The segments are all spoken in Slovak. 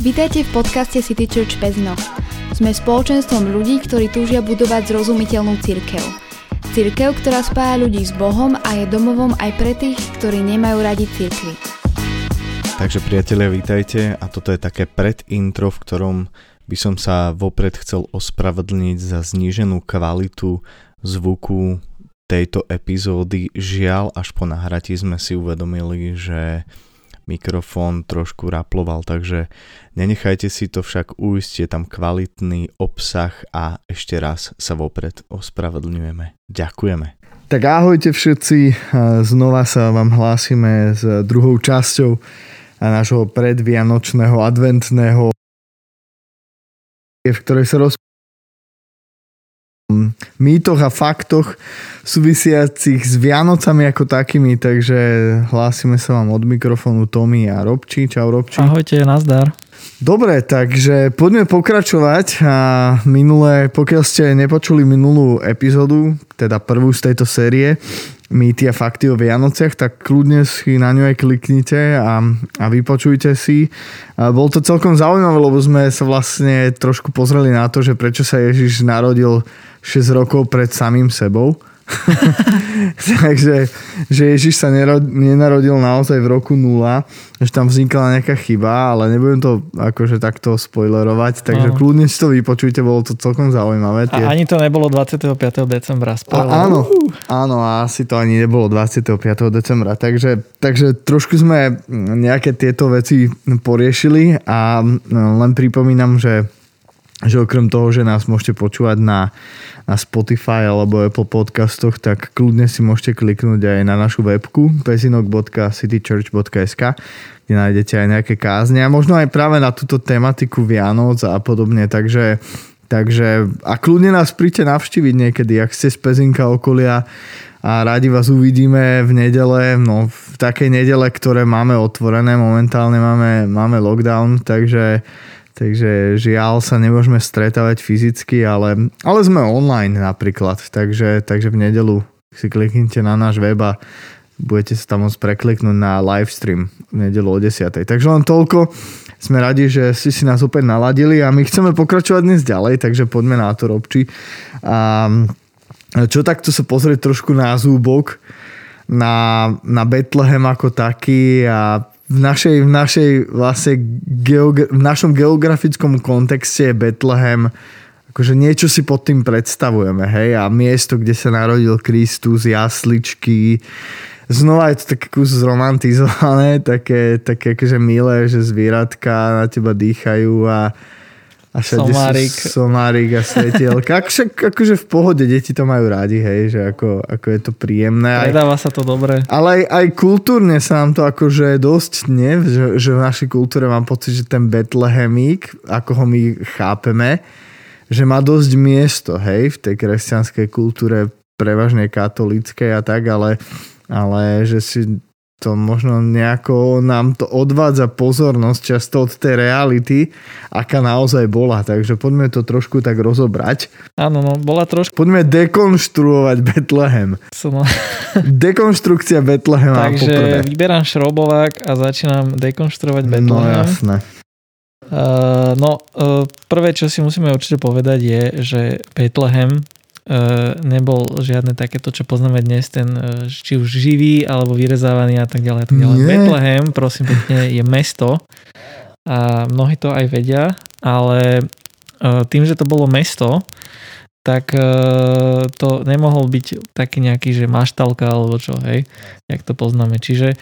Vítajte v podcaste City Church Pezno. Sme spoločenstvom ľudí, ktorí túžia budovať zrozumiteľnú církev. Církev, ktorá spája ľudí s Bohom a je domovom aj pre tých, ktorí nemajú radi církvy. Takže priatelia, vítajte a toto je také predintro, v ktorom by som sa vopred chcel ospravedlniť za zníženú kvalitu zvuku tejto epizódy. Žiaľ, až po nahratí sme si uvedomili, že mikrofón trošku raploval, takže nenechajte si to však ujsť, je tam kvalitný obsah a ešte raz sa vopred ospravedlňujeme. Ďakujeme. Tak ahojte všetci, znova sa vám hlásime s druhou časťou nášho predvianočného adventného v ktorej sa roz mýtoch a faktoch súvisiacich s Vianocami ako takými, takže hlásime sa vám od mikrofónu Tomi a Robči. Čau Robči. Ahojte, nazdar. Dobre, takže poďme pokračovať a minulé, pokiaľ ste nepočuli minulú epizódu, teda prvú z tejto série, mýty a fakty o Vianociach, tak kľudne si na ňu aj kliknite a, a vypočujte si. Bol to celkom zaujímavé, lebo sme sa vlastne trošku pozreli na to, že prečo sa Ježiš narodil 6 rokov pred samým sebou Takže že Ježiš sa nenarodil naozaj v roku 0, že tam vznikla nejaká chyba, ale nebudem to akože takto spoilerovať, takže uh-huh. kľudne si to vypočujte, bolo to celkom zaujímavé. Tie... A ani to nebolo 25. decembra. A, áno, áno, a asi to ani nebolo 25. decembra, takže, takže trošku sme nejaké tieto veci poriešili a len pripomínam, že že okrem toho, že nás môžete počúvať na, na Spotify alebo Apple podcastoch, tak kľudne si môžete kliknúť aj na našu webku pezinok.citychurch.sk kde nájdete aj nejaké kázne a možno aj práve na túto tematiku Vianoc a podobne, takže, takže a kľudne nás príďte navštíviť niekedy, ak ste z Pezinka okolia a rádi vás uvidíme v nedele, no v takej nedele, ktoré máme otvorené, momentálne máme, máme lockdown, takže Takže žiaľ sa nemôžeme stretávať fyzicky, ale, ale sme online napríklad. Takže, takže v nedelu si kliknite na náš web a budete sa tam môcť prekliknúť na livestream v nedelu o 10. Takže len toľko. Sme radi, že si si nás opäť naladili a my chceme pokračovať dnes ďalej, takže poďme na to, Robči. A čo takto sa pozrieť trošku na zúbok, na, na Betlehem ako taký a v našej, v našej vlastne geogra- v našom geografickom kontexte je Betlehem akože niečo si pod tým predstavujeme, hej, a miesto, kde sa narodil Kristus, jasličky, znova je to také kus zromantizované, také, také akože milé, že zvieratka na teba dýchajú a, a somárik. somárik a svetielka. Však akože v pohode deti to majú rádi, hej, že ako, ako je to príjemné. Predáva sa to dobre. Ale aj, aj kultúrne sa nám to akože dosť nie, že, že v našej kultúre mám pocit, že ten Betlehemík, ako ho my chápeme, že má dosť miesto, hej, v tej kresťanskej kultúre prevažne katolíckej a tak, ale, ale že si to možno nejako nám to odvádza pozornosť často od tej reality, aká naozaj bola. Takže poďme to trošku tak rozobrať. Áno, no, bola trošku... Poďme dekonštruovať Betlehem. Som... Dekonštrukcia Betlehema Takže poprvé. vyberám šrobovák a začínam dekonštruovať Betlehem. No jasné. Uh, no, uh, prvé, čo si musíme určite povedať je, že Betlehem nebol žiadne takéto, čo poznáme dnes, ten e, či už živý, alebo vyrezávaný a tak ďalej. A tak ďalej. Bethlehem, prosím pekne, je mesto a mnohí to aj vedia, ale e, tým, že to bolo mesto, tak to nemohol byť taký nejaký, že maštalka alebo čo, hej, jak to poznáme. Čiže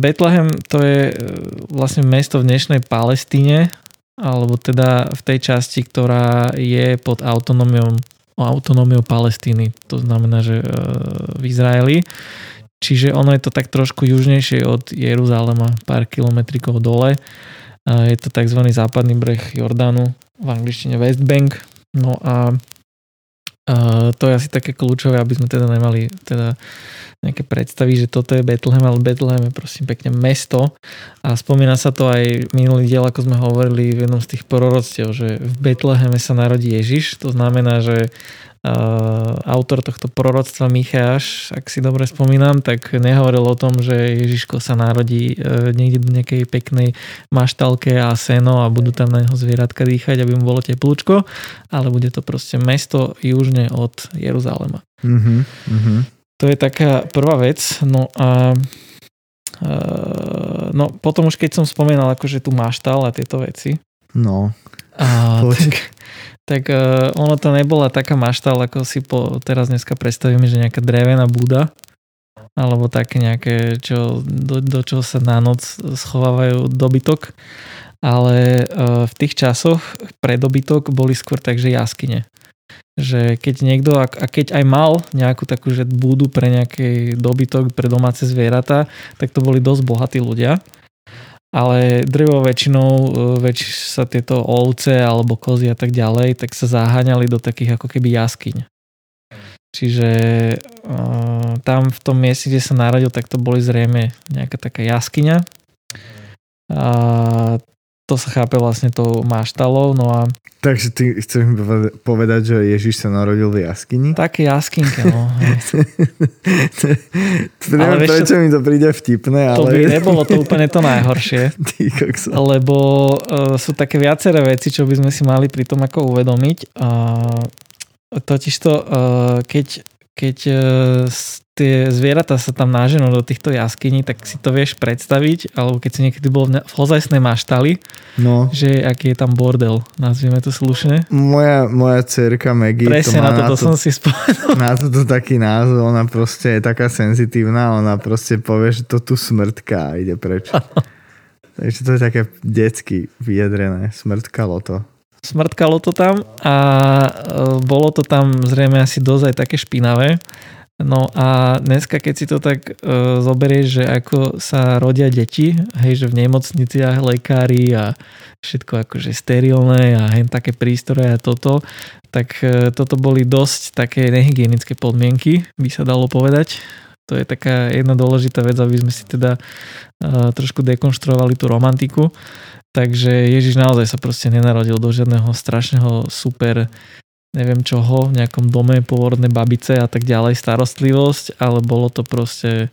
Bethlehem to je vlastne mesto v dnešnej Palestíne, alebo teda v tej časti, ktorá je pod autonómiou o autonómiu Palestíny, to znamená, že e, v Izraeli. Čiže ono je to tak trošku južnejšie od Jeruzalema, pár kilometrikov dole. Je to tzv. západný breh Jordánu, v angličtine West Bank. No a to je asi také kľúčové, aby sme teda nemali teda nejaké predstavy, že toto je Bethlehem, ale Bethlehem je prosím pekne mesto. A spomína sa to aj minulý diel, ako sme hovorili v jednom z tých proroctiev, že v Bethleheme sa narodí Ježiš, to znamená, že autor tohto proroctva Micháš, ak si dobre spomínam, tak nehovoril o tom, že Ježiško sa narodí uh, niekde do nejakej peknej maštalke a seno a budú tam na neho zvieratka dýchať, aby mu bolo teplúčko, ale bude to proste mesto južne od Jeruzalema. Mm-hmm, mm-hmm. To je taká prvá vec. No a uh, no potom už keď som spomínal akože tu maštal a tieto veci. No. A, tak, tak uh, ono to nebola taká maštal, ako si po, teraz dneska predstavíme, že nejaká drevená búda alebo také nejaké, čo, do, do čoho sa na noc schovávajú dobytok. Ale uh, v tých časoch pre dobytok boli skôr takže jaskyne že keď niekto, a keď aj mal nejakú takú, že búdu pre nejaký dobytok, pre domáce zvieratá, tak to boli dosť bohatí ľudia. Ale drevo väčšinou, e, väč sa tieto ovce alebo kozy a tak ďalej, tak sa zaháňali do takých ako keby jaskyň. Čiže uh, tam v tom mieste, kde sa narodil, tak to boli zrejme nejaká taká jaskyňa. A to sa chápe vlastne tou maštalou, no a... Takže ty chceš mi povedať, že Ježiš sa narodil v jaskyni? Také jaskinke, no. to neviem, ale prečo čo, mi to príde vtipné, ale... To by nebolo to úplne to najhoršie. lebo uh, sú také viaceré veci, čo by sme si mali pri tom ako uvedomiť. Uh, totižto, uh, keď, keď uh, tie zvieratá sa tam náženú do týchto jaskyní, tak si to vieš predstaviť, alebo keď si niekedy bol v ozajstnej maštali, no. že aký je tam bordel, nazvieme to slušne. Moja, moja cerka Maggie Presne, to má na toto na to, som si spomenul. Na toto taký názov, ona proste je taká senzitívna, ona proste povie, že to tu smrtka a ide preč. Takže to je také detsky vyjadrené, smrtkalo to smrtkalo to tam a e, bolo to tam zrejme asi dosť aj také špinavé No a dneska, keď si to tak uh, zoberieš, že ako sa rodia deti, hej, že v nemocniciach lekári a všetko akože sterilné a hen také prístroje a toto, tak uh, toto boli dosť také nehygienické podmienky, by sa dalo povedať. To je taká jedna dôležitá vec, aby sme si teda uh, trošku dekonštruovali tú romantiku. Takže Ježiš naozaj sa proste nenarodil do žiadneho strašného super neviem čoho, v nejakom dome pôvodné babice a tak ďalej, starostlivosť, ale bolo to proste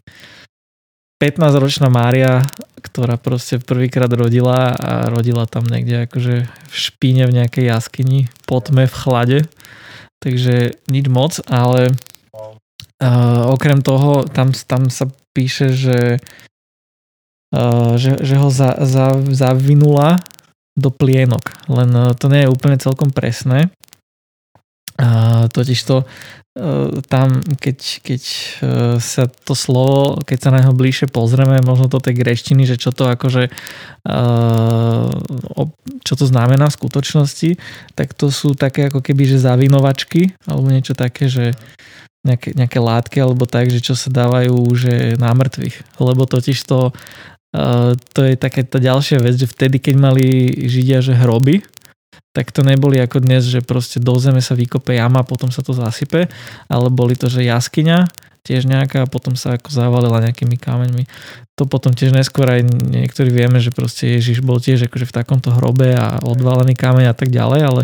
15-ročná Mária, ktorá proste prvýkrát rodila a rodila tam niekde akože v špíne v nejakej jaskyni, potme v chlade. Takže nič moc, ale uh, okrem toho tam, tam sa píše, že, uh, že, že ho za, za, zavinula do plienok. Len uh, to nie je úplne celkom presné. Uh, totiž to uh, tam, keď, keď uh, sa to slovo, keď sa na neho bližšie pozrieme, možno do tej greštiny, že čo to akože čo to znamená v skutočnosti, tak to sú také ako keby, že zavinovačky alebo niečo také, že nejaké, nejaké látky alebo tak, že čo sa dávajú že na mŕtvych. Lebo totiž to to je taká tá ďalšia vec, že vtedy, keď mali Židia, že hroby, tak to neboli ako dnes, že proste do zeme sa vykope jama, potom sa to zasype, ale boli to, že jaskyňa, tiež nejaká a potom sa ako zavalila nejakými kameňmi. To potom tiež neskôr aj niektorí vieme, že proste Ježiš bol tiež akože v takomto hrobe a odvalený kameň a tak ďalej, ale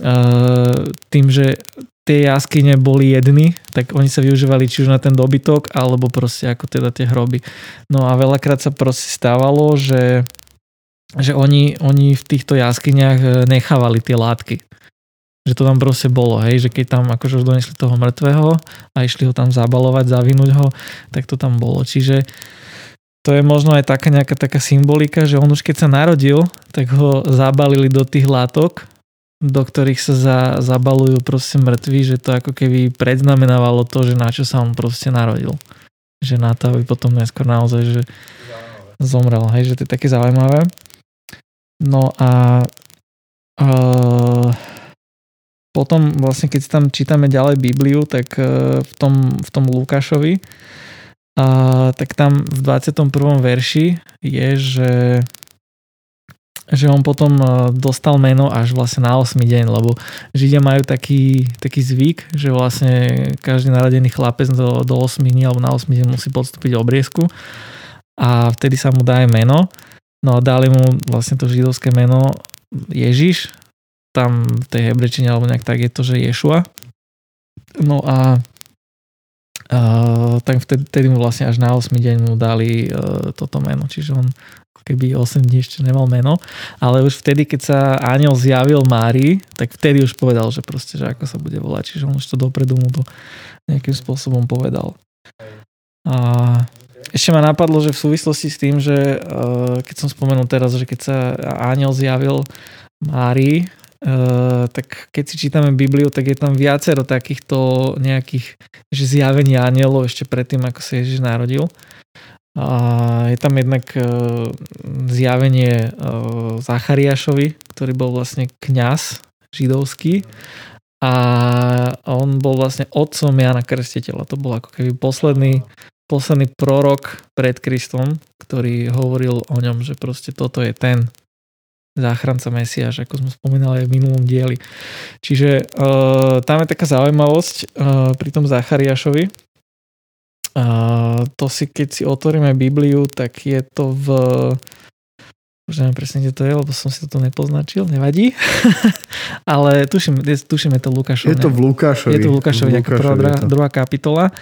uh, tým, že tie jaskyne boli jedny, tak oni sa využívali či už na ten dobytok, alebo proste ako teda tie hroby. No a veľakrát sa proste stávalo, že že oni, oni v týchto jaskyniach e, nechávali tie látky. Že to tam proste bolo, hej, že keď tam akože už donesli toho mŕtvého a išli ho tam zabalovať, zavinúť ho, tak to tam bolo. Čiže to je možno aj taká nejaká taká symbolika, že on už keď sa narodil, tak ho zabalili do tých látok, do ktorých sa za, zabalujú proste mŕtvi, že to ako keby predznamenávalo to, že na čo sa on proste narodil. Že na to, aby potom neskôr naozaj, že zomrel, hej, že to je také zaujímavé. No a uh, potom vlastne, keď tam čítame ďalej Bibliu, tak uh, v, tom, v tom Lukášovi, uh, tak tam v 21. verši je, že že on potom dostal meno až vlastne na 8 deň, lebo Židia majú taký, taký zvyk, že vlastne každý naradený chlapec do, do 8 dní alebo na 8 deň musí podstúpiť obriezku a vtedy sa mu dá aj meno. No a dali mu vlastne to židovské meno Ježiš, tam v tej hebrečine alebo nejak tak je to, že Ješua. No a Uh, tak vtedy, vtedy mu vlastne až na 8 deň mu dali uh, toto meno, čiže on keby 8 dní ešte nemal meno, ale už vtedy, keď sa aniel zjavil Mári, tak vtedy už povedal, že proste, že ako sa bude volať, čiže on už to dopredu mu to nejakým spôsobom povedal. A ešte ma napadlo, že v súvislosti s tým, že uh, keď som spomenul teraz, že keď sa aniel zjavil Mári, Uh, tak keď si čítame Bibliu, tak je tam viacero takýchto nejakých že zjavení anielov ešte predtým, ako sa Ježiš narodil. Je tam jednak uh, zjavenie uh, Zachariášovi, ktorý bol vlastne kňaz židovský a on bol vlastne otcom Jana Krstiteľa. To bol ako keby posledný, posledný prorok pred Kristom, ktorý hovoril o ňom, že proste toto je ten, záchranca Mesiáš, ako sme spomínali aj v minulom dieli. Čiže uh, tam je taká zaujímavosť uh, pri tom Zachariášovi. To si, keď si otvoríme Bibliu, tak je to v už neviem presne, kde to je, lebo som si to nepoznačil, nevadí. Ale tuším, tuším, je to Lukášovi. Je to v Lukášovi. Je to v Lukášovi, nejaká prvá, druhá kapitola.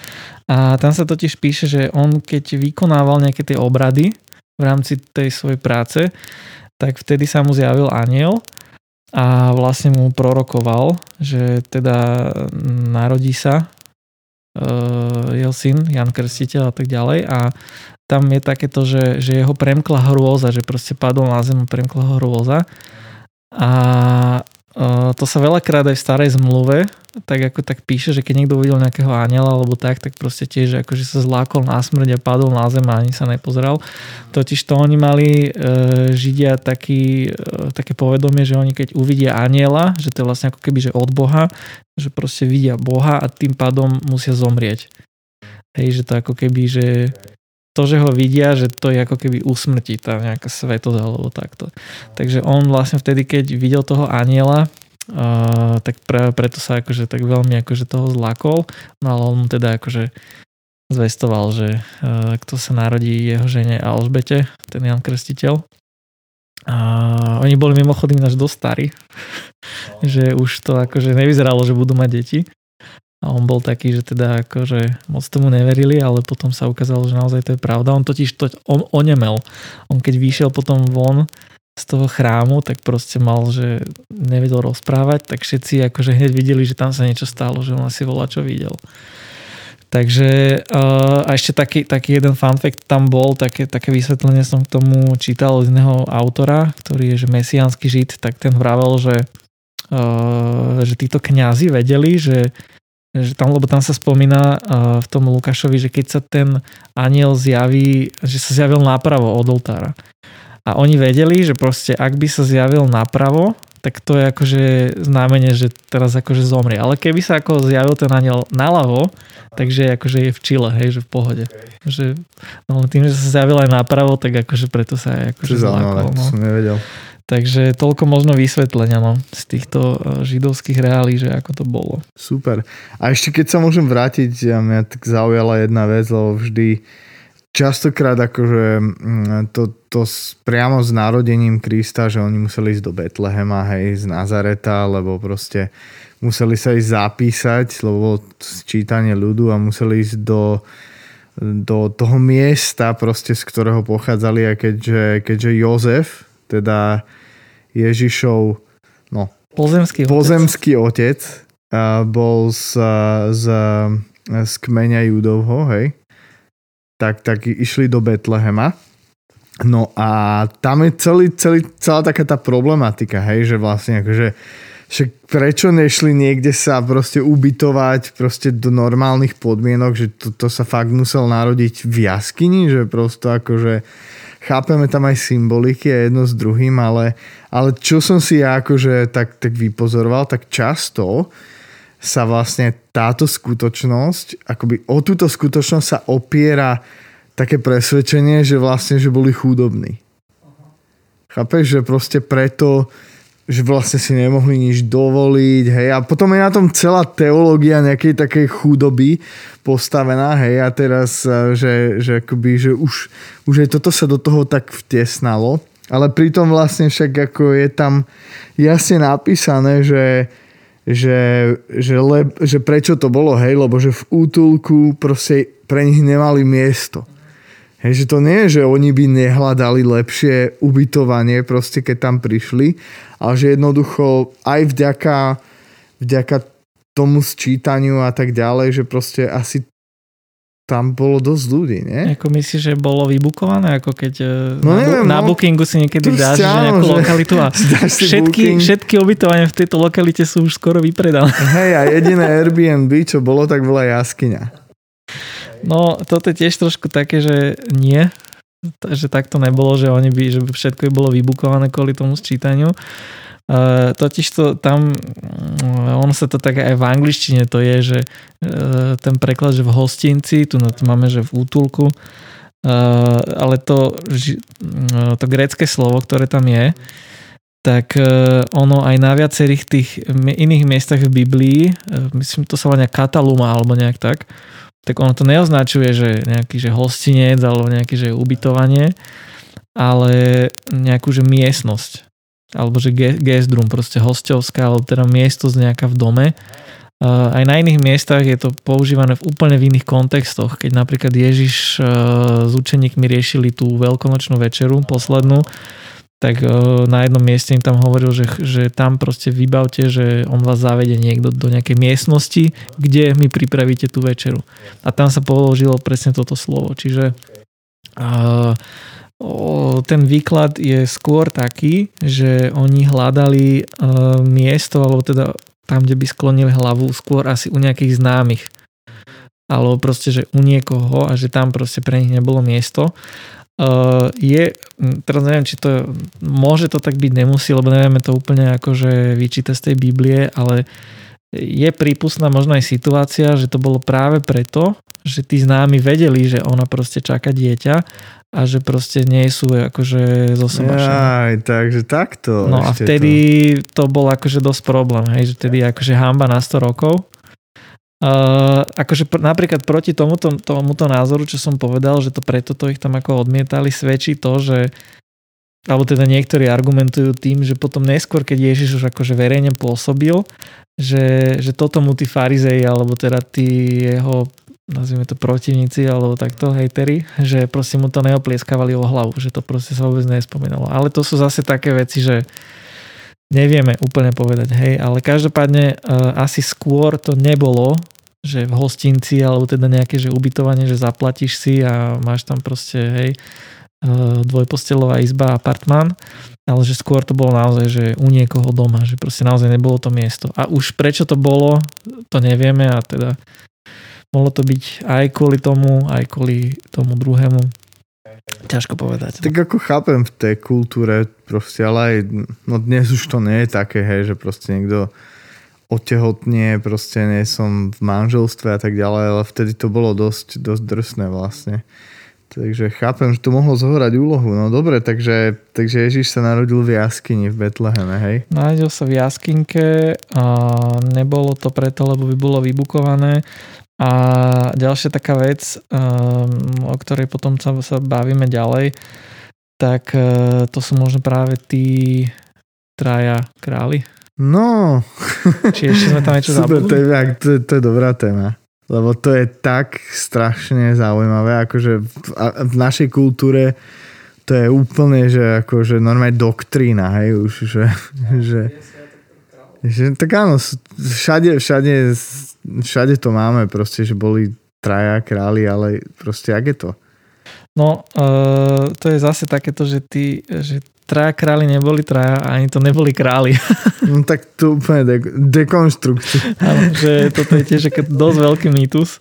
A tam sa totiž píše, že on keď vykonával nejaké tie obrady v rámci tej svojej práce, tak vtedy sa mu zjavil aniel a vlastne mu prorokoval, že teda narodí sa jeho syn, Jan Krstiteľ a tak ďalej. A tam je takéto, že, že jeho premkla hrôza, že proste padol na zem premkla hrôza. A to sa veľakrát aj v starej zmluve tak ako tak píše, že keď niekto uvidel nejakého aniela alebo tak, tak proste tiež akože sa zlákol na smrť a padol na zem a ani sa nepozeral. Totiž to oni mali e, Židia taký, e, také povedomie, že oni keď uvidia aniela, že to je vlastne ako keby že od Boha, že proste vidia Boha a tým pádom musia zomrieť. Hej, že to ako keby, že to, že ho vidia, že to je ako keby usmrtí tá nejaká svetosť alebo takto. Takže on vlastne vtedy, keď videl toho aniela, uh, tak pre, preto sa akože tak veľmi akože toho zlakol, no ale on teda akože zvestoval, že uh, kto sa narodí jeho žene Alžbete, ten Jan Krstiteľ. A oni boli mimochodom až dosť starí, že už to akože nevyzeralo, že budú mať deti. A on bol taký, že teda akože moc tomu neverili, ale potom sa ukázalo, že naozaj to je pravda. On totiž to, on onemel. On keď vyšiel potom von z toho chrámu, tak proste mal, že nevedel rozprávať, tak všetci akože hneď videli, že tam sa niečo stalo, že on asi volá, čo videl. Takže uh, a ešte taký, taký jeden fun fact tam bol, také, také vysvetlenie som k tomu čítal od iného autora, ktorý je že mesiánsky žid, tak ten vravel, že, uh, že títo kňazi vedeli, že že tam, lebo tam sa spomína uh, v tom Lukášovi, že keď sa ten aniel zjaví, že sa zjavil napravo od oltára. A oni vedeli, že proste ak by sa zjavil napravo, tak to je akože znamenie, že teraz akože zomrie. Ale keby sa ako zjavil ten aniel naľavo, takže akože je v čile, hej, že v pohode. Že, no tým, že sa zjavil aj napravo, tak akože preto sa aj akože zlákol. No. som nevedel. Takže toľko možno vysvetlenia no, z týchto e, židovských reálí, že ako to bolo. Super. A ešte keď sa môžem vrátiť, ja mňa tak zaujala jedna vec, lebo vždy častokrát akože mm, to, to priamo s narodením Krista, že oni museli ísť do Betlehema, hej, z Nazareta, lebo proste museli sa ísť zapísať, lebo sčítanie ľudu a museli ísť do, do toho miesta, proste z ktorého pochádzali a keďže, keďže Jozef, teda Ježišov no, pozemský otec, pozemský otec uh, bol z, z, z kmeňa Judovho, hej, tak, tak išli do Betlehema. No a tam je celý, celý, celá taká tá problematika, hej, že vlastne akože však prečo nešli niekde sa proste ubytovať proste do normálnych podmienok, že to, to sa fakt musel narodiť v jaskyni, že prosto akože chápeme tam aj symboliky a jedno s druhým, ale, ale čo som si ja akože tak, tak vypozoroval, tak často sa vlastne táto skutočnosť, akoby o túto skutočnosť sa opiera také presvedčenie, že vlastne, že boli chudobní. Chápeš, že proste preto že vlastne si nemohli nič dovoliť, hej, a potom je na tom celá teológia nejakej takej chudoby postavená, hej, a teraz, že, že akoby, že už, už aj toto sa do toho tak vtesnalo, ale pritom vlastne však ako je tam jasne napísané, že, že, že, le, že prečo to bolo, hej, lebo že v útulku proste pre nich nemali miesto. Hej, že to nie je, že oni by nehľadali lepšie ubytovanie proste, keď tam prišli, ale že jednoducho aj vďaka, vďaka tomu sčítaniu a tak ďalej, že proste asi tam bolo dosť ľudí, nie? Ako myslíš, že bolo vybukované? Ako keď e, no, na, neviem, na no, bookingu si niekedy dáš že nejakú že lokalitu a všetky, všetky ubytovania v tejto lokalite sú už skoro vypredané. Hej, a jediné Airbnb, čo bolo, tak bola jaskyňa. No, toto je tiež trošku také, že nie, že takto nebolo, že oni by, že všetko by bolo vybukované kvôli tomu sčítaniu. Uh, totiž to tam, uh, ono sa to tak aj v angličtine to je, že uh, ten preklad, že v hostinci, tu máme, že v útulku, uh, ale to, uh, to grecké slovo, ktoré tam je, tak ono aj na viacerých tých iných miestach v Biblii, myslím, to sa volá kataluma alebo nejak tak, tak ono to neoznačuje, že nejaký že hostinec alebo nejaké že ubytovanie, ale nejakú že miestnosť alebo že guest room, proste hostovská, alebo teda miesto z nejaká v dome. Aj na iných miestach je to používané v úplne v iných kontextoch. Keď napríklad Ježiš s učeníkmi riešili tú veľkonočnú večeru, poslednú, tak na jednom mieste im tam hovoril, že, že tam proste vybavte, že on vás zavede niekto do nejakej miestnosti, kde mi pripravíte tú večeru. A tam sa položilo presne toto slovo. Čiže uh, ten výklad je skôr taký, že oni hľadali e, miesto, alebo teda tam, kde by sklonili hlavu, skôr asi u nejakých známych. Alebo proste, že u niekoho a že tam proste pre nich nebolo miesto. Uh, je, teraz neviem, či to môže to tak byť, nemusí, lebo nevieme to úplne akože vyčítať z tej Biblie, ale je prípustná možno aj situácia, že to bolo práve preto, že tí známi vedeli, že ona proste čaká dieťa a že proste nie sú akože zosobačené. Aj, takže takto. No a vtedy to. to bol akože dosť problém, hej, že vtedy akože hamba na 100 rokov. Uh, akože pr- napríklad proti tomuto, tomuto názoru, čo som povedal, že to preto to ich tam ako odmietali, svedčí to, že alebo teda niektorí argumentujú tým, že potom neskôr, keď Ježiš už akože verejne pôsobil, že, že toto mu tí farizei, alebo teda tí jeho nazvime to protivníci alebo takto, hejteri, že proste mu to neoplieskavali o hlavu, že to proste sa vôbec nespomínalo. Ale to sú zase také veci, že nevieme úplne povedať, hej, ale každopádne uh, asi skôr to nebolo, že v hostinci alebo teda nejaké, že ubytovanie, že zaplatíš si a máš tam proste, hej, uh, dvojpostelová izba, apartmán, ale že skôr to bolo naozaj, že u niekoho doma, že proste naozaj nebolo to miesto. A už prečo to bolo, to nevieme a teda Mohlo to byť aj kvôli tomu, aj kvôli tomu druhému. Ťažko povedať. Tak ako chápem v tej kultúre proste, ale aj no dnes už to nie je také, hej, že proste niekto otehotnie, proste nie som v manželstve a tak ďalej, ale vtedy to bolo dosť, dosť drsné vlastne. Takže chápem, že to mohlo zohrať úlohu. No dobre, takže, takže Ježiš sa narodil v jaskyni v Betleheme, hej? Narodil sa v jaskinke a nebolo to preto, lebo by bolo vybukované. A ďalšia taká vec, um, o ktorej potom sa, sa bavíme ďalej, tak uh, to sú možno práve tí traja králi. No. Či ešte sme tam niečo Super, to je, to, to je dobrá téma. Lebo to je tak strašne zaujímavé, akože v, v našej kultúre to je úplne, že akože normálne doktrína, hej, už, že, že, že tak áno, všade, všade všade to máme, proste, že boli traja králi, ale proste, jak je to? No, uh, to je zase takéto, že, tí, že traja králi neboli traja a ani to neboli králi. No tak to úplne de- dekonštrukcia. Áno, že toto je tiež dosť veľký mýtus.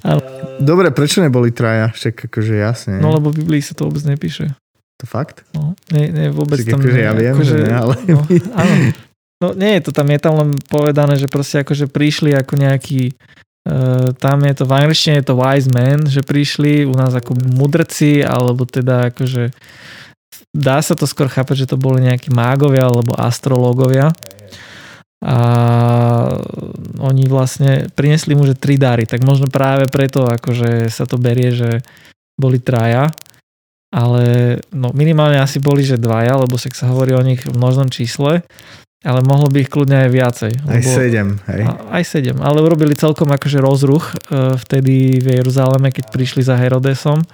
Ale... Dobre, prečo neboli traja? Však akože jasne. No lebo v Biblii sa to vôbec nepíše. To fakt? No, nie, nie vôbec Však tam... Akože ja viem, akože, že ne, ale... No, áno, No nie je to tam, je tam len povedané, že proste akože prišli ako nejaký Uh, tam je to v angličtine je to wise men, že prišli u nás ako mudrci, alebo teda akože dá sa to skôr chápať, že to boli nejakí mágovia alebo astrológovia. A oni vlastne prinesli mu, že tri dary, tak možno práve preto akože sa to berie, že boli traja, ale no minimálne asi boli, že dvaja, lebo sa hovorí o nich v množnom čísle ale mohlo by ich kľudne aj viacej. Aj sedem, hej. Aj sedem, ale urobili celkom akože rozruch e, vtedy v Jeruzaleme, keď prišli za Herodesom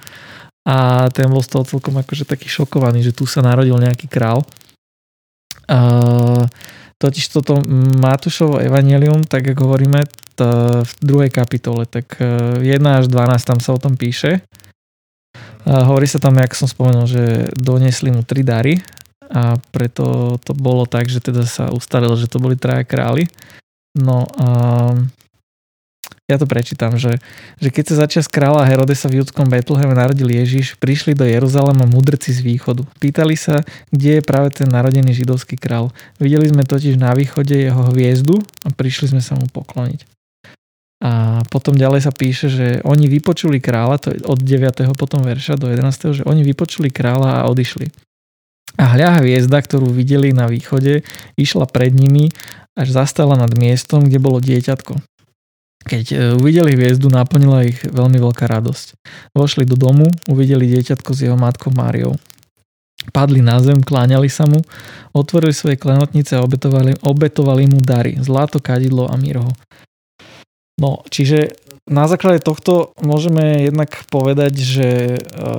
a ten bol z toho celkom akože taký šokovaný, že tu sa narodil nejaký král. Uh, totiž toto Matúšovo evanelium, tak ako hovoríme v druhej kapitole, tak 1 až 12 tam sa o tom píše. Hovorí sa tam, ako som spomenul, že donesli mu tri dary a preto to bolo tak, že teda sa ustalilo, že to boli traja králi. No a ja to prečítam, že, že keď sa začas kráľa Herodesa v judskom Betleheme narodil Ježiš, prišli do Jeruzalema mudrci z východu. Pýtali sa, kde je práve ten narodený židovský král. Videli sme totiž na východe jeho hviezdu a prišli sme sa mu pokloniť. A potom ďalej sa píše, že oni vypočuli kráľa, to je od 9. potom verša do 11. že oni vypočuli kráľa a odišli. A hľa hviezda, ktorú videli na východe, išla pred nimi až zastala nad miestom, kde bolo dieťatko. Keď e, uvideli hviezdu, naplnila ich veľmi veľká radosť. Vošli do domu, uvideli dieťatko s jeho matkou Máriou. Padli na zem, kláňali sa mu, otvorili svoje klenotnice a obetovali, obetovali mu dary, zlato, kadidlo a mirho. No, čiže na základe tohto môžeme jednak povedať, že, e,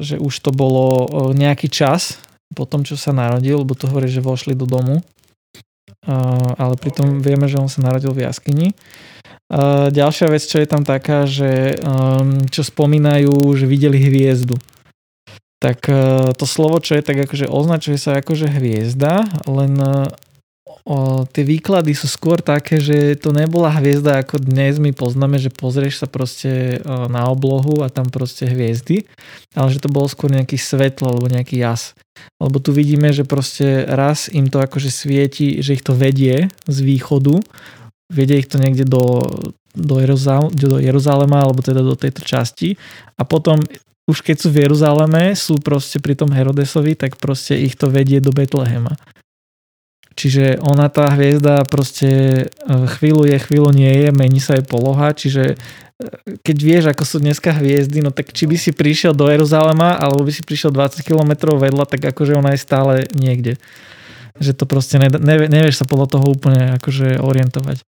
že už to bolo e, nejaký čas po tom, čo sa narodil, lebo to hovorí, že vošli do domu, ale pritom vieme, že on sa narodil v jaskyni. Ďalšia vec, čo je tam taká, že um, čo spomínajú, že videli hviezdu. Tak to slovo, čo je tak akože označuje sa akože hviezda, len o, tie výklady sú skôr také, že to nebola hviezda ako dnes my poznáme, že pozrieš sa proste o, na oblohu a tam proste hviezdy, ale že to bolo skôr nejaký svetlo alebo nejaký jas. Lebo tu vidíme, že proste raz im to akože svieti, že ich to vedie z východu vedie ich to niekde do, do, Jeruzal, do Jeruzalema alebo teda do tejto časti a potom už keď sú v Jeruzaleme, sú proste pri tom Herodesovi, tak proste ich to vedie do Betlehema. Čiže ona tá hviezda proste e, chvíľu je, chvíľu nie je, mení sa jej poloha, čiže e, keď vieš, ako sú dneska hviezdy, no tak či by si prišiel do Jeruzalema, alebo by si prišiel 20 km vedľa, tak akože ona je stále niekde že to proste ne, ne, nevieš sa podľa toho úplne akože orientovať.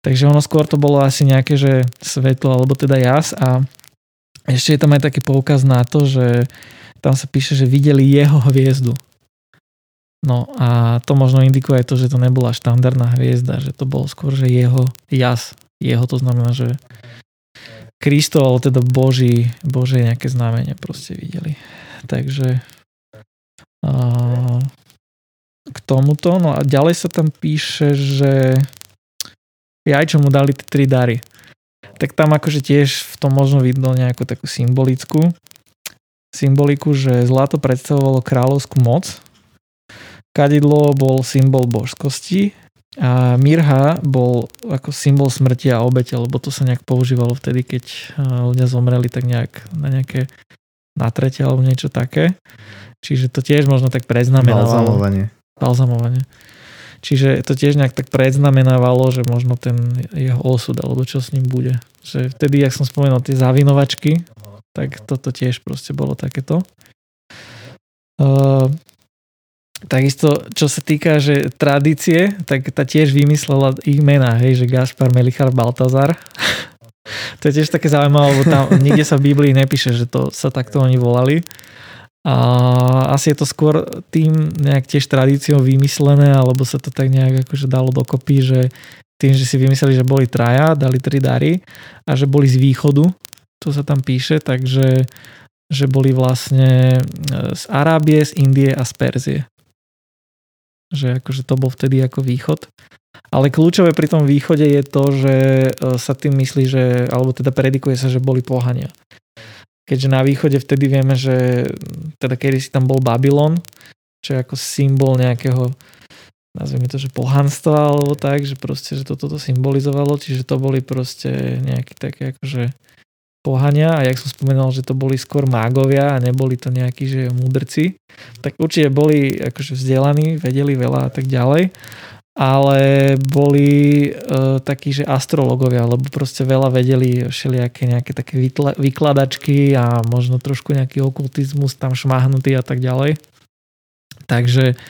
Takže ono skôr to bolo asi nejaké, že svetlo alebo teda jas a ešte je tam aj taký poukaz na to, že tam sa píše, že videli jeho hviezdu. No a to možno indikuje aj to, že to nebola štandardná hviezda, že to bol skôr, že jeho jas. Jeho to znamená, že Kristo, ale teda Boží, Božie nejaké znamenie proste videli. Takže uh, k tomuto. No a ďalej sa tam píše, že aj čo mu dali tie tri dary. Tak tam akože tiež v tom možno vidno nejakú takú symbolickú symboliku, že zlato predstavovalo kráľovskú moc, kadidlo bol symbol božskosti a mirha bol ako symbol smrti a obete, lebo to sa nejak používalo vtedy, keď ľudia zomreli tak nejak na nejaké natretie alebo niečo také. Čiže to tiež možno tak preznamenalo. Balzamovanie balzamovanie. Čiže to tiež nejak tak predznamenávalo, že možno ten jeho osud, alebo čo s ním bude. Že vtedy, jak som spomenul, tie zavinovačky, tak toto tiež proste bolo takéto. Uh, takisto, čo sa týka, že tradície, tak tá tiež vymyslela ich mená, hej, že Gaspar, Melichar, Baltazar. to je tiež také zaujímavé, lebo tam nikde sa v Biblii nepíše, že to sa takto oni volali. A asi je to skôr tým nejak tiež tradíciou vymyslené, alebo sa to tak nejak akože dalo dokopy, že tým, že si vymysleli, že boli traja, dali tri dary a že boli z východu, to sa tam píše, takže že boli vlastne e, z Arábie, z Indie a z Perzie. Že akože to bol vtedy ako východ. Ale kľúčové pri tom východe je to, že e, sa tým myslí, že, alebo teda predikuje sa, že boli pohania keďže na východe vtedy vieme, že teda kedy si tam bol Babylon, čo je ako symbol nejakého nazvime to, že pohanstva alebo tak, že proste, že toto to symbolizovalo, čiže to boli proste nejaké také akože pohania a jak som spomenul, že to boli skôr mágovia a neboli to nejakí, že mudrci, tak určite boli akože vzdelaní, vedeli veľa a tak ďalej ale boli uh, takí, že astrologovia, lebo proste veľa vedeli všelijaké nejaké také vytla, vykladačky a možno trošku nejaký okultizmus tam šmahnutý a tak ďalej. Takže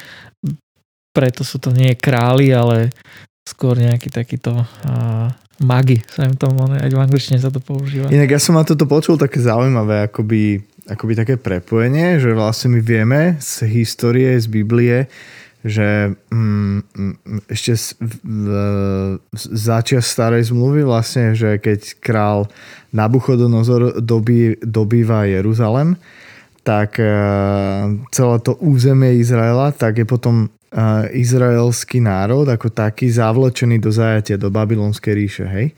preto sú to nie králi, ale skôr nejaký takýto uh, magi, sa im tomu, aj v angličtine sa to používa. Inak ja som na toto počul také zaujímavé, akoby, akoby také prepojenie, že vlastne my vieme z histórie, z Biblie, že mm, mm ešte z, v, začia starej zmluvy vlastne, že keď král Nabuchodonozor dobí, dobýva Jeruzalem, tak uh, celé to územie Izraela, tak je potom izraelský národ ako taký zavlečený do zajatia do babylonskej ríše, hej?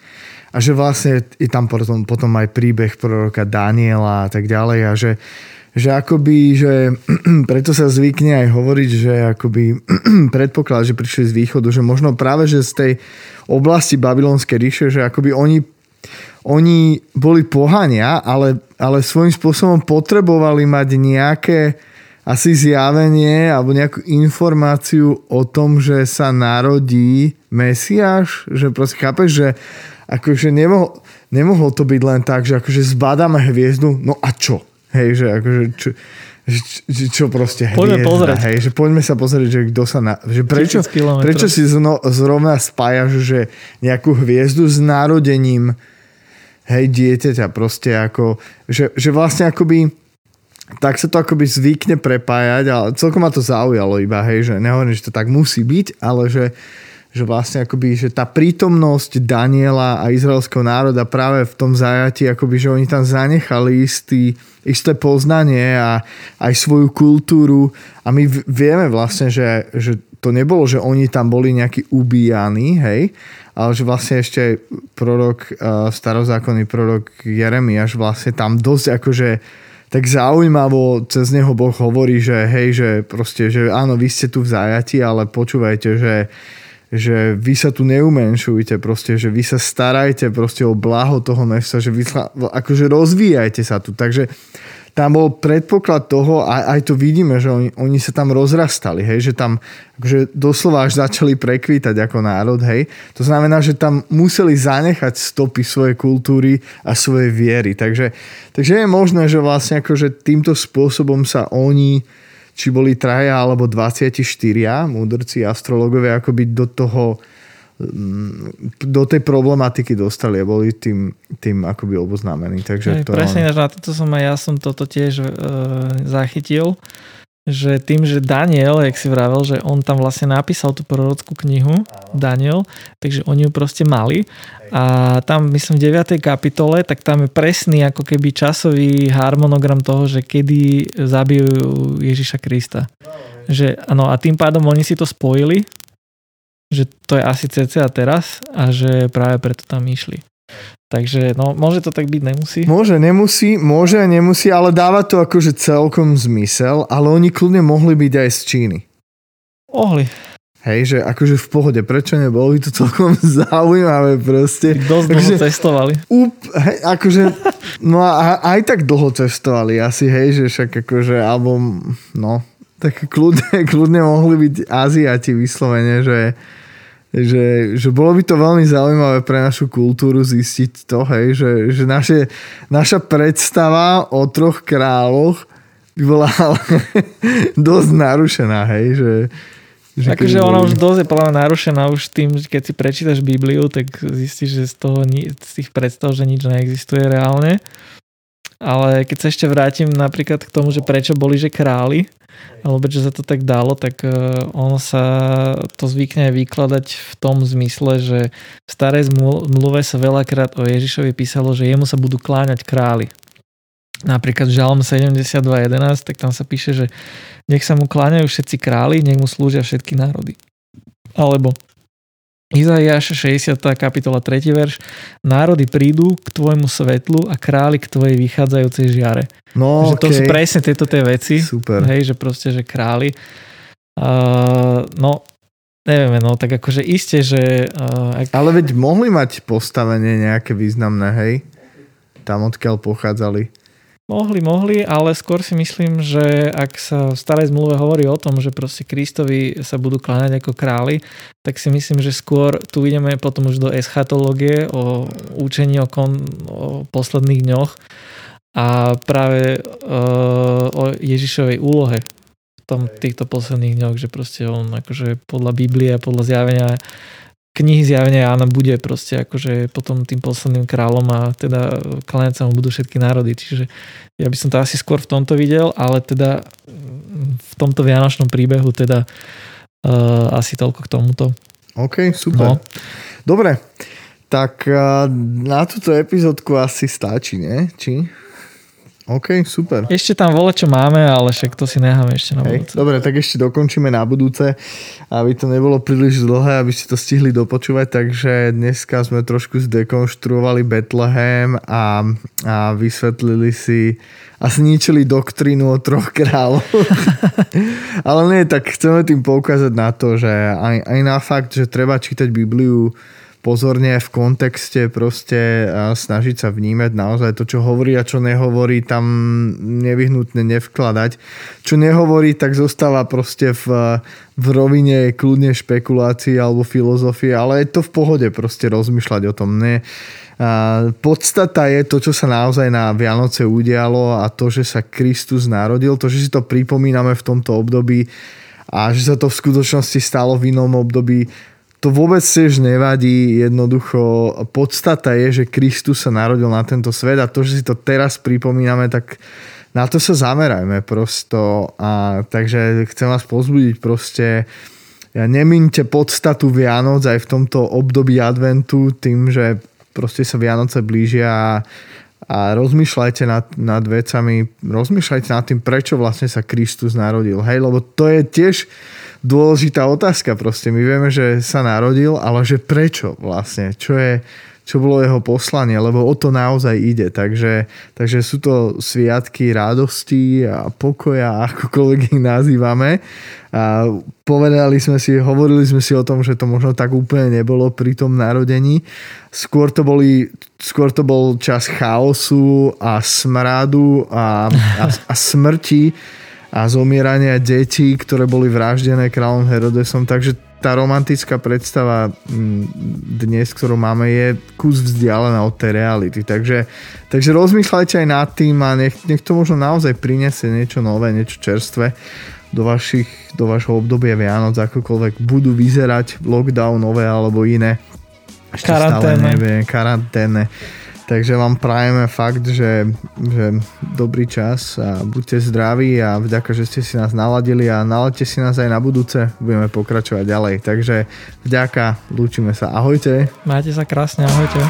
A že vlastne je tam potom, potom aj príbeh proroka Daniela a tak ďalej a že uh, že akoby, že preto sa zvykne aj hovoriť, že akoby predpoklad, že prišli z východu, že možno práve, že z tej oblasti babylonskej ríše, že akoby oni, oni boli pohania, ale, ale svojím spôsobom potrebovali mať nejaké asi zjavenie alebo nejakú informáciu o tom, že sa narodí Mesiáš, že proste chápeš, že akože nemohol, nemohol to byť len tak, že akože zbadáme hviezdu, no a čo? Hej, že akože čo, čo, čo proste hviezda, poďme pozrieť. Hej, že poďme sa pozrieť, že kto sa na, že prečo, prečo si zno, zrovna spájaš, že nejakú hviezdu s narodením hej, dieťaťa proste ako, že, že vlastne akoby tak sa to akoby zvykne prepájať, ale celkom ma to zaujalo iba, hej, že nehovorím, že to tak musí byť, ale že, že vlastne akoby, že tá prítomnosť Daniela a izraelského národa práve v tom zajati, akoby, že oni tam zanechali istý, isté poznanie a aj svoju kultúru. A my vieme vlastne, že, že to nebolo, že oni tam boli nejakí ubíjani, hej, ale že vlastne ešte prorok, starozákonný prorok Jeremiáš vlastne tam dosť akože tak zaujímavo cez neho Boh hovorí, že hej, že proste, že áno, vy ste tu v zajati, ale počúvajte, že že vy sa tu neumenšujte, proste, že vy sa starajte proste o blaho toho mesta, že vy akože rozvíjajte sa tu. Takže tam bol predpoklad toho, a aj to vidíme, že oni, oni sa tam rozrastali, hej, že tam akože doslova až začali prekvítať ako národ, hej. To znamená, že tam museli zanechať stopy svojej kultúry a svojej viery. Takže, takže je možné, že vlastne akože týmto spôsobom sa oni či boli traja alebo 24 múdrci astrologovia akoby do toho do tej problematiky dostali a boli tým, tým akoby oboznámení. Takže to presne, on... na toto som aj ja som toto tiež e, zachytil, že tým, že Daniel, jak si vravel, že on tam vlastne napísal tú prorockú knihu, Daniel, takže oni ju proste mali a tam myslím v 9. kapitole, tak tam je presný ako keby časový harmonogram toho, že kedy zabijú Ježiša Krista. Že, ano, a tým pádom oni si to spojili, že to je asi cca teraz a že práve preto tam išli. Takže no, môže to tak byť, nemusí? Môže, nemusí, môže a nemusí, ale dáva to akože celkom zmysel, ale oni kľudne mohli byť aj z Číny. Mohli. Hej, že akože v pohode, prečo nebolo by to celkom zaujímavé proste. Dosť dlho akože, cestovali. Up, hej, akože, no a aj tak dlho cestovali asi, hej, že však akože, alebo, no, tak kľudne, kľudne mohli byť Aziati vyslovene, že že, že bolo by to veľmi zaujímavé pre našu kultúru zistiť to, hej, že, že naše, naša predstava o troch kráľoch bola dosť narušená, hej, že, že akože ona už dosť je podľa narušená už tým, keď si prečítaš Bibliu, tak zistíš, že z toho z tých predstav, že nič neexistuje reálne. Ale keď sa ešte vrátim napríklad k tomu, že prečo boli že králi, alebo že sa to tak dalo, tak e, on sa to zvykne vykladať v tom zmysle, že v starej zmluve sa veľakrát o Ježišovi písalo, že jemu sa budú kláňať králi. Napríklad Žalm 72.11, tak tam sa píše, že nech sa mu kláňajú všetci králi, nech mu slúžia všetky národy. Alebo Izaiáš 60. kapitola 3. verš Národy prídu k tvojmu svetlu a králi k tvojej vychádzajúcej žiare. No, že okay. to sú presne tieto tie veci. Super. Hej, že proste, že králi. Uh, no, nevieme, no, tak akože iste, že... Uh, ak... Ale veď mohli mať postavenie nejaké významné, hej? Tam odkiaľ pochádzali. Mohli, mohli, ale skôr si myslím, že ak sa v starej zmluve hovorí o tom, že proste Kristovi sa budú kláňať ako králi, tak si myslím, že skôr tu ideme potom už do eschatológie, o učení o, kon, o posledných dňoch a práve uh, o Ježišovej úlohe v tom týchto posledných dňoch, že proste on akože podľa Biblie, podľa zjavenia knihy zjavenia Jána bude proste akože potom tým posledným kráľom a teda kláňať sa mu budú všetky národy. Čiže ja by som to asi skôr v tomto videl, ale teda v tomto vianočnom príbehu teda uh, asi toľko k tomuto. OK, super. No. Dobre, tak uh, na túto epizódku asi stačí, nie? Či? OK, super. Ešte tam vole, čo máme, ale však to si necháme ešte na budúce. Hey, dobre, tak ešte dokončíme na budúce, aby to nebolo príliš dlhé, aby si to stihli dopočúvať, takže dneska sme trošku zdekonštruovali Bethlehem a, a vysvetlili si a zničili doktrínu o troch kráľov. ale nie, tak chceme tým poukázať na to, že aj, aj na fakt, že treba čítať Bibliu pozorne v kontexte proste snažiť sa vnímať naozaj to, čo hovorí a čo nehovorí, tam nevyhnutne nevkladať. Čo nehovorí, tak zostáva proste v, v rovine kľudne špekulácií alebo filozofie, ale je to v pohode proste rozmýšľať o tom. Ne? A podstata je to, čo sa naozaj na Vianoce udialo a to, že sa Kristus narodil, to, že si to pripomíname v tomto období a že sa to v skutočnosti stalo v inom období, to vôbec tiež nevadí, jednoducho podstata je, že Kristus sa narodil na tento svet a to, že si to teraz pripomíname, tak na to sa zamerajme prosto a takže chcem vás pozbudiť proste ja nemínte podstatu Vianoc aj v tomto období adventu tým, že proste sa Vianoce blížia a, a rozmýšľajte nad, nad vecami, rozmýšľajte nad tým, prečo vlastne sa Kristus narodil. Hej, lebo to je tiež dôležitá otázka proste. My vieme, že sa narodil, ale že prečo vlastne? Čo je, čo bolo jeho poslanie, lebo o to naozaj ide. Takže, takže sú to sviatky radosti a pokoja, akokoľvek ich nazývame. A povedali sme si, hovorili sme si o tom, že to možno tak úplne nebolo pri tom narodení. Skôr to, boli, skôr to bol čas chaosu a smradu a, a, a smrti a zomierania detí, ktoré boli vraždené kráľom Herodesom. Takže tá romantická predstava mm, dnes, ktorú máme, je kus vzdialená od tej reality. Takže, takže rozmýšľajte aj nad tým a nech, nech to možno naozaj prinesie niečo nové, niečo čerstvé do, vašich, do vašho obdobia Vianoc, akokoľvek budú vyzerať lockdownové alebo iné. Ešte karanténe. stále neviem, karanténe Takže vám prajeme fakt, že, že dobrý čas a buďte zdraví a vďaka, že ste si nás naladili a naladte si nás aj na budúce. Budeme pokračovať ďalej. Takže vďaka, lúčime sa. Ahojte. Majte sa krásne, ahojte.